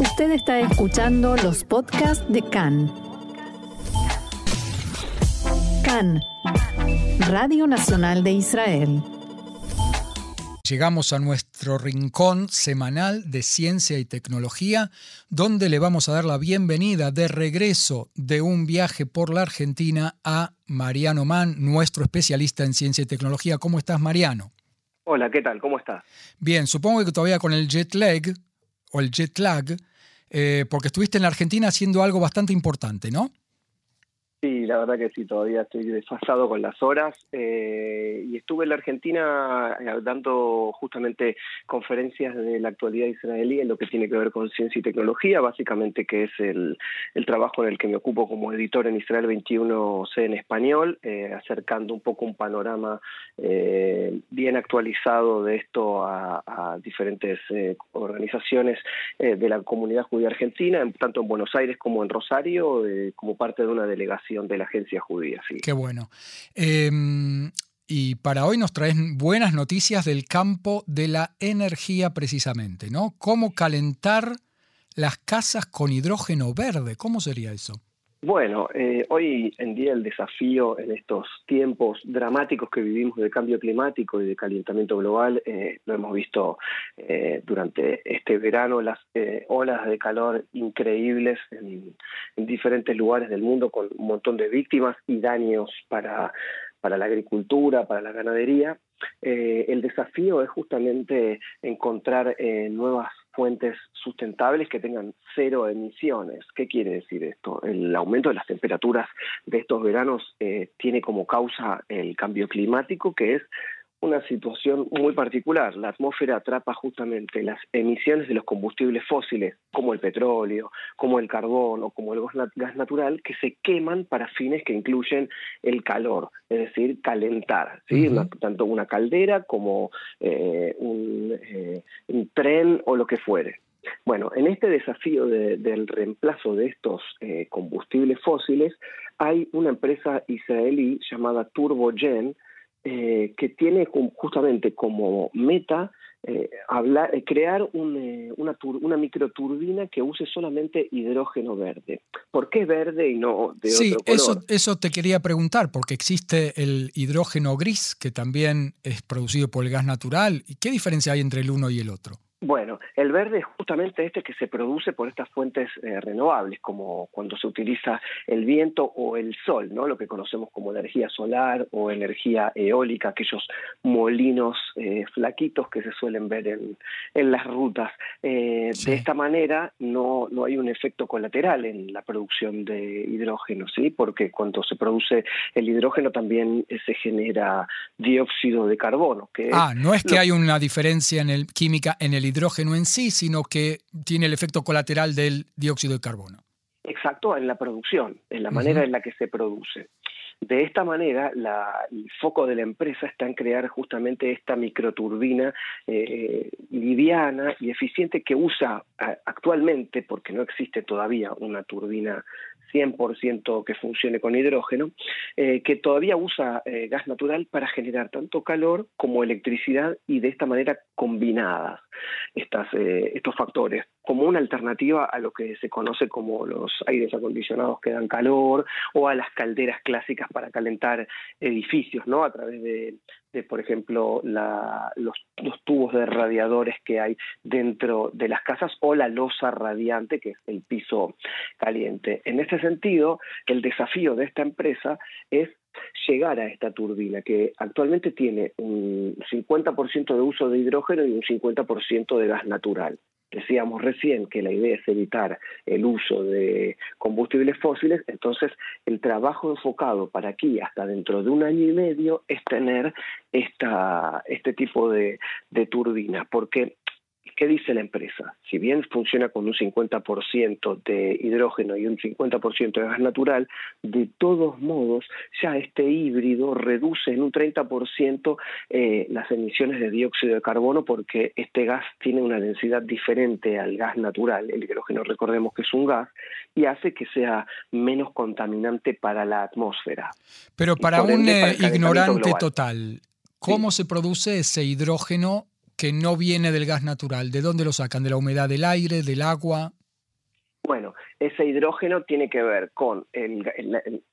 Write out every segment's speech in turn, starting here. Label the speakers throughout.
Speaker 1: Usted está escuchando los podcasts de CAN. CAN, Radio Nacional de Israel.
Speaker 2: Llegamos a nuestro rincón semanal de ciencia y tecnología, donde le vamos a dar la bienvenida de regreso de un viaje por la Argentina a Mariano Mann, nuestro especialista en ciencia y tecnología. ¿Cómo estás, Mariano?
Speaker 3: Hola, ¿qué tal? ¿Cómo estás?
Speaker 2: Bien, supongo que todavía con el jet lag o el jet lag, eh, porque estuviste en la Argentina haciendo algo bastante importante, ¿no?
Speaker 3: Sí, la verdad que sí, todavía estoy desfasado con las horas. Eh, y estuve en la Argentina eh, dando justamente conferencias de la actualidad israelí en lo que tiene que ver con ciencia y tecnología, básicamente que es el, trabajo en el que me ocupo como editor en Israel 21C en español, eh, acercando un poco un panorama bien actualizado de esto a, a diferentes organizaciones de la comunidad judía argentina, tanto en Buenos Aires como en Rosario, como parte de una delegación de la agencia judía. Sí.
Speaker 2: Qué bueno. Em, y para hoy nos traen buenas noticias del campo de la energía precisamente, ¿no? ¿Cómo calentar las casas con hidrógeno verde? ¿Cómo sería eso?
Speaker 3: Bueno, eh, hoy en día el desafío en estos tiempos dramáticos que vivimos de cambio climático y de calentamiento global, eh, lo hemos visto eh, durante este verano, las olas de calor increíbles en, diferentes lugares del mundo con un montón de víctimas y daños para, para la agricultura, para la ganadería. El desafío es justamente encontrar nuevas fuentes sustentables que tengan cero emisiones. ¿Qué quiere decir esto? El aumento de las temperaturas de estos veranos eh, tiene como causa el cambio climático, que es una situación muy particular. La atmósfera atrapa justamente las emisiones de los combustibles fósiles, como el petróleo, como el carbón o como el gas natural, que se queman para fines que incluyen el calor, es decir, calentar, ¿sí? tanto una caldera como eh, eh, un, tren o lo que fuere. Bueno, en este desafío del reemplazo de estos eh, combustibles fósiles, hay una empresa israelí llamada Turbogen, eh, que tiene justamente como meta eh, hablar, eh, crear una, una microturbina que use solamente hidrógeno verde. ¿Por qué verde y no de
Speaker 2: sí,
Speaker 3: otro color?
Speaker 2: Eso, eso te quería preguntar, porque existe el hidrógeno gris, que también es producido por el gas natural. ¿Y qué diferencia hay entre el uno y el otro?
Speaker 3: Bueno, el verde es justamente este que se produce por estas fuentes eh, renovables, como cuando se utiliza el viento o el sol, ¿no? Lo que conocemos como energía solar o energía eólica, aquellos molinos eh, flaquitos que se suelen ver en, las rutas. Eh, de esta manera no, no hay un efecto colateral en la producción de hidrógeno, ¿sí? Porque cuando se produce el hidrógeno también se genera dióxido de carbono.
Speaker 2: Que ah, no es que hay una diferencia en el química en el hidrógeno hidrógeno en sí, sino que tiene el efecto colateral del dióxido de carbono.
Speaker 3: Exacto, en la producción, en la manera en la que se produce. De esta manera, el foco de la empresa está en crear justamente esta microturbina eh, liviana y eficiente que usa actualmente, porque no existe todavía una turbina 100% que funcione con hidrógeno, eh, que todavía usa eh, gas natural para generar tanto calor como electricidad y de esta manera combinadas estos factores, como una alternativa a lo que se conoce como los aires acondicionados que dan calor o a las calderas clásicas para calentar edificios, ¿no? A través de, por ejemplo, los, tubos de radiadores que hay dentro de las casas o la losa radiante, que es el piso caliente. En ese sentido, el desafío de esta empresa es llegar a esta turbina que actualmente tiene un 50% de uso de hidrógeno y un 50% de gas natural. Decíamos recién que la idea es evitar el uso de combustibles fósiles, entonces el trabajo enfocado para aquí hasta dentro de un año y medio es tener esta, este tipo de, de turbinas, porque ¿Qué dice la empresa? Si bien funciona con un 50% de hidrógeno y un 50% de gas natural, de todos modos ya este híbrido reduce en un 30% eh, las emisiones de dióxido de carbono porque este gas tiene una densidad diferente al gas natural, el hidrógeno recordemos que es un gas, y hace que sea menos contaminante para la atmósfera.
Speaker 2: Pero para un eh, ignorante total, ¿cómo se produce ese hidrógeno que no viene del gas natural. ¿De dónde lo sacan? ¿De la humedad del aire, del agua?
Speaker 3: ese hidrógeno tiene que ver con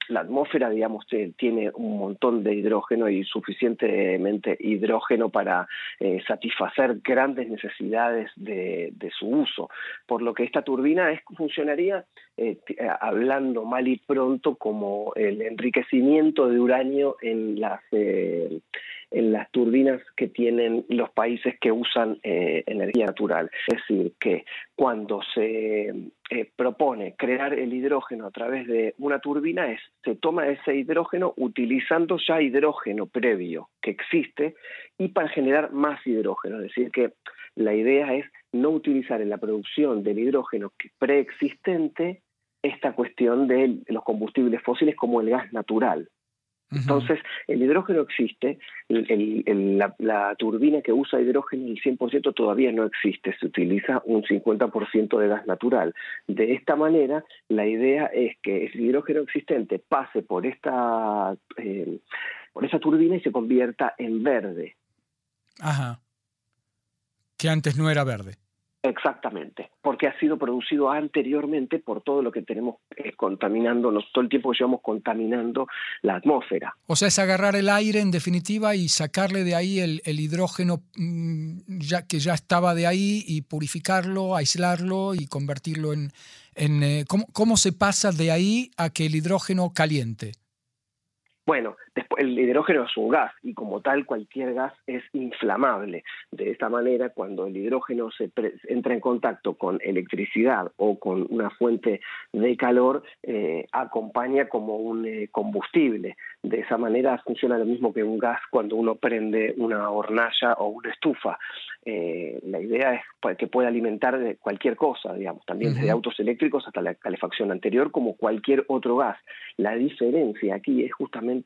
Speaker 3: la atmósfera, digamos, tiene un montón de hidrógeno y suficientemente hidrógeno para eh, satisfacer grandes necesidades de, su uso. Por lo que esta turbina es, funcionaría, eh, hablando mal y pronto, como el enriquecimiento de uranio en las en las turbinas que tienen los países que usan eh, energía natural. Es decir, que cuando se eh, propone crear el hidrógeno a través de una turbina, es, se toma ese hidrógeno utilizando ya hidrógeno previo que existe y para generar más hidrógeno. Es decir, que la idea es no utilizar en la producción del hidrógeno preexistente esta cuestión de los combustibles fósiles como el gas natural. Entonces, el hidrógeno existe, la, turbina que usa hidrógeno, el 100% todavía no existe, se utiliza un 50% de gas natural. De esta manera, la idea es que el hidrógeno existente pase por esta, eh, por esa turbina y se convierta en verde.
Speaker 2: Ajá. Que antes no era verde.
Speaker 3: Exactamente, porque ha sido producido anteriormente por todo lo que tenemos eh, contaminando, todo el tiempo que llevamos contaminando la atmósfera.
Speaker 2: O sea, es agarrar el aire en definitiva y sacarle de ahí el, hidrógeno mm, ya, que ya estaba de ahí y purificarlo, aislarlo y convertirlo en... eh, ¿cómo se pasa de ahí a que el hidrógeno caliente?
Speaker 3: Bueno, después, el hidrógeno es un gas y como tal cualquier gas es inflamable. De esta manera, cuando el hidrógeno se entra en contacto con electricidad o con una fuente de calor, eh, acompaña como un eh, combustible. De esa manera funciona lo mismo que un gas cuando uno prende una hornalla o una estufa. Eh, la idea es que pueda alimentar cualquier cosa, digamos, también desde autos eléctricos hasta la calefacción anterior, como cualquier otro gas. La diferencia aquí es justamente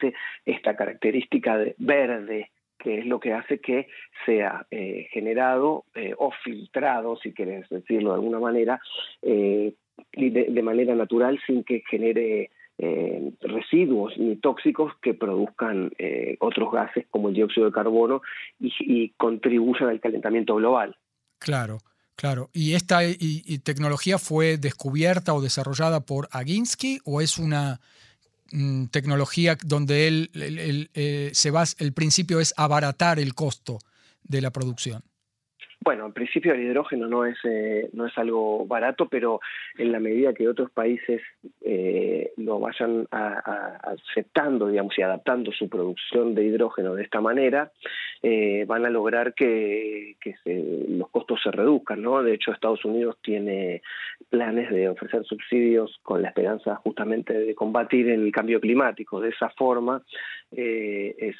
Speaker 3: esta característica de verde que es lo que hace que sea eh, generado eh, o filtrado, si quieres decirlo de alguna manera, de, de, manera natural sin que genere eh, residuos ni tóxicos que produzcan eh, otros gases como el dióxido de carbono y, contribuyan al calentamiento global.
Speaker 2: Claro. Claro, ¿y esta tecnología fue descubierta o desarrollada por Aginsky o es una mm, tecnología donde él, eh, se va, el principio es abaratar el costo de la producción?
Speaker 3: Bueno, en principio el hidrógeno no es, eh, no es algo barato, pero en la medida que otros países eh, lo vayan aceptando, digamos, y adaptando su producción de hidrógeno de esta manera, eh, van a lograr que, los costos se reduzcan, ¿no? De hecho, Estados Unidos tiene planes de ofrecer subsidios con la esperanza justamente de combatir el cambio climático. De esa forma, es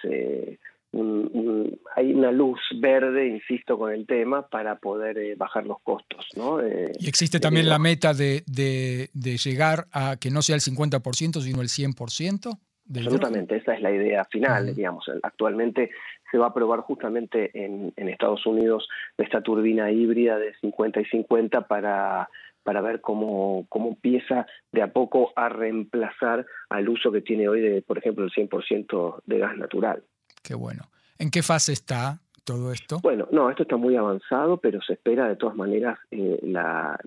Speaker 3: hay una luz verde, insisto, con el tema para poder eh, bajar los costos. ¿no?
Speaker 2: Eh, y existe también la meta de, de, llegar a que no sea el 50%, sino el 100%.
Speaker 3: Absolutamente, esa es la idea final, digamos. Actualmente se va a probar justamente en, en, Estados Unidos esta turbina híbrida de 50 y 50 para, para ver cómo, cómo empieza de a poco a reemplazar al uso que tiene hoy de, por ejemplo, el 100% de gas natural.
Speaker 2: Qué bueno. ¿En qué fase está todo esto?
Speaker 3: Bueno, no, esto está muy avanzado, pero se espera de todas maneras eh, la,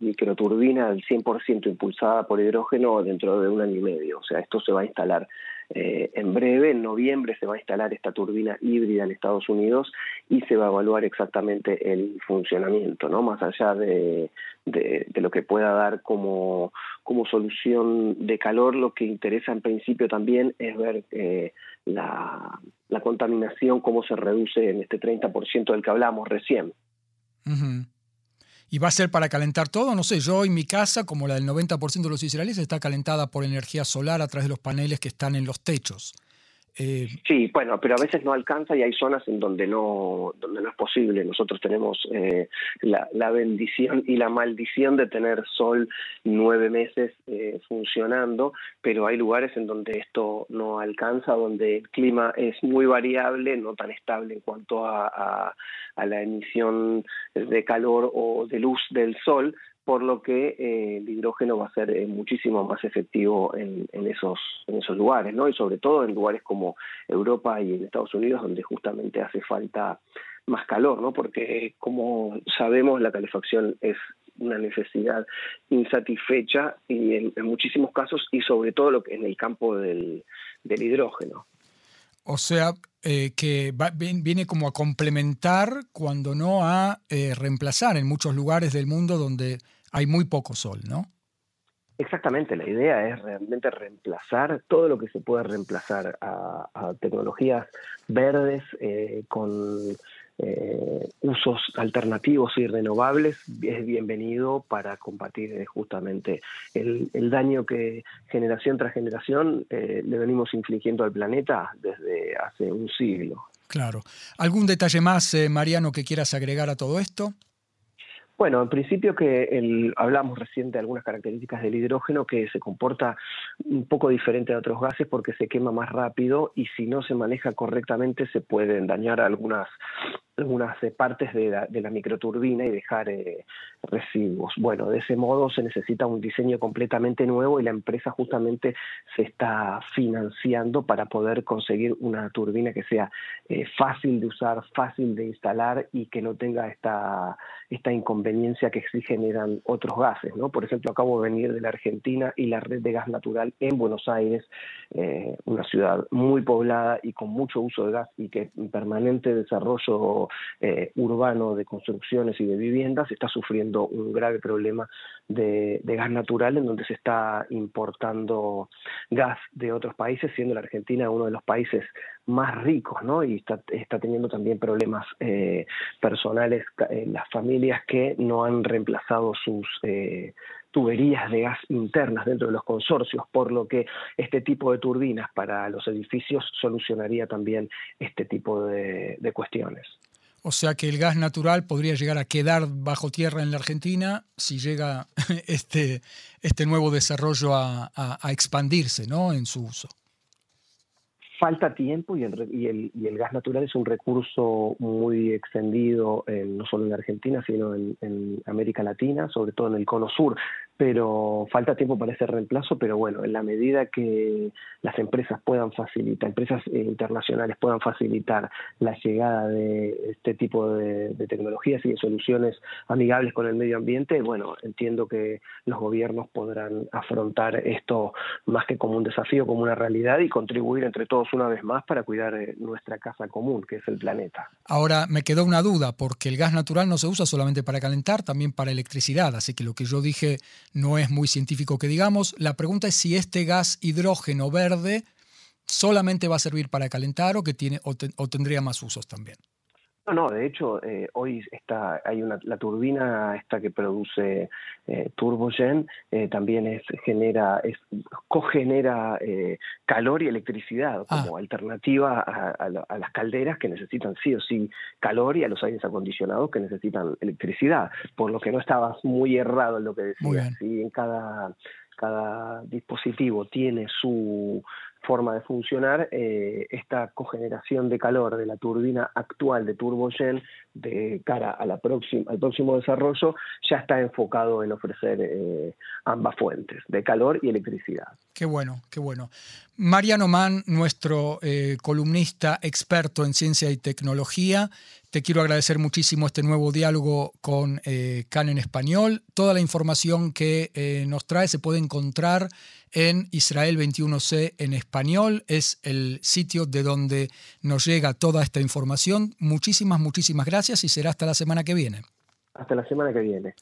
Speaker 3: microturbina al 100% impulsada por hidrógeno dentro de un año y medio. O sea, esto se va a instalar eh, en breve, en noviembre se va a instalar esta turbina híbrida en Estados Unidos y se va a evaluar exactamente el funcionamiento, ¿no? Más allá de, lo que pueda dar como, como solución de calor, lo que interesa en principio también es ver eh, la, contaminación, cómo se reduce en este 30% del que hablamos recién.
Speaker 2: ¿Y va a ser para calentar todo? No sé, yo en mi casa, como la del 90% de los israelíes, está calentada por energía solar a través de los paneles que están en los techos.
Speaker 3: Eh, sí, bueno, pero a veces no alcanza y hay zonas en donde no, donde no es posible. Nosotros tenemos eh, la, bendición y la maldición de tener sol nueve meses eh, funcionando, pero hay lugares en donde esto no alcanza, donde el clima es muy variable, no tan estable en cuanto a la emisión de calor o de luz del sol, por lo que eh, el hidrógeno va a ser eh, muchísimo más efectivo en, esos, en esos lugares, ¿no? Y sobre todo en lugares como Europa y en Estados Unidos, donde justamente hace falta más calor, ¿no? Porque como sabemos la calefacción es una necesidad insatisfecha y en, muchísimos casos y sobre todo lo que en el campo del, hidrógeno.
Speaker 2: O sea, eh, que viene como a complementar, cuando no a reemplazar en muchos lugares del mundo donde hay muy poco sol, ¿no?
Speaker 3: Exactamente, la idea es realmente reemplazar todo lo que se puede reemplazar a, tecnologías verdes eh, con eh, usos alternativos y renovables es bienvenido para combatir eh, justamente el, daño que generación tras generación le venimos infligiendo al planeta desde hace un siglo.
Speaker 2: Claro. ¿Algún detalle más, Mariano, que quieras agregar a todo esto?
Speaker 3: Bueno, en principio que el, hablamos recién de algunas características del hidrógeno que se comporta un poco diferente de otros gases porque se quema más rápido y si no se maneja correctamente se pueden dañar algunas algunas eh, partes de la, de la, microturbina y dejar eh, residuos. Bueno, de ese modo se necesita un diseño completamente nuevo y la empresa justamente se está financiando para poder conseguir una turbina que sea eh, fácil de usar, fácil de instalar y que no tenga esta, esta inconveniencia que sí generan otros gases. ¿no? Por ejemplo, acabo de venir de la Argentina y la red de gas natural en Buenos Aires, una ciudad muy poblada y con mucho uso de gas y que en permanente desarrollo eh, urbano de construcciones y de viviendas está sufriendo un grave problema de, gas natural en donde se está importando gas de otros países, siendo la Argentina uno de los países más ricos, ¿no? Y está, teniendo también problemas eh, personales en las familias que no han reemplazado sus eh, tuberías de gas internas dentro de los consorcios, por lo que este tipo de turbinas para los edificios solucionaría también este tipo de cuestiones.
Speaker 2: O sea que el gas natural podría llegar a quedar bajo tierra en la Argentina si llega este, este nuevo desarrollo a, a expandirse ¿no? en su uso
Speaker 3: falta tiempo y el, y, el, y el, gas natural es un recurso muy extendido no solo en Argentina, sino en, América Latina, sobre todo en el cono sur. Pero falta tiempo para ese reemplazo, pero bueno, en la medida que las empresas puedan facilitar, empresas eh, internacionales puedan facilitar la llegada de este tipo de, tecnologías y de soluciones amigables con el medio ambiente, bueno, entiendo que los gobiernos podrán afrontar esto más que como un desafío, como una realidad y contribuir entre todos una vez más para cuidar eh, nuestra casa común, que es el planeta.
Speaker 2: Ahora me quedó una duda, porque el gas natural no se usa solamente para calentar, también para electricidad, así que lo que yo dije no es muy científico que digamos. La pregunta es si este gas hidrógeno verde solamente va a servir para calentar o, que tiene, o tendría más usos también.
Speaker 3: No, no, de hecho, eh, hoy está, hay una, la turbina esta que produce eh, Turbogen, eh, también es, genera, es, cogenera eh, calor y electricidad ah. como alternativa a, las calderas que necesitan sí o sí calor y a los aires acondicionados que necesitan electricidad, por lo que no estabas muy errado en lo que decías. ¿sí? En cada, cada dispositivo tiene su forma de funcionar, eh, esta cogeneración de calor de la turbina actual de Turbogen de cara a la próxima, al próximo desarrollo ya está enfocado en ofrecer eh, ambas fuentes, de calor y electricidad.
Speaker 2: Qué bueno, qué bueno. Mariano Mann, nuestro eh, columnista experto en ciencia y tecnología, te quiero agradecer muchísimo este nuevo diálogo con CAN en español. Toda la información que nos trae se puede encontrar en Israel 21C en español. Es el sitio de donde nos llega toda esta información. Muchísimas, muchísimas gracias y será hasta la semana que viene.
Speaker 3: Hasta la semana que viene.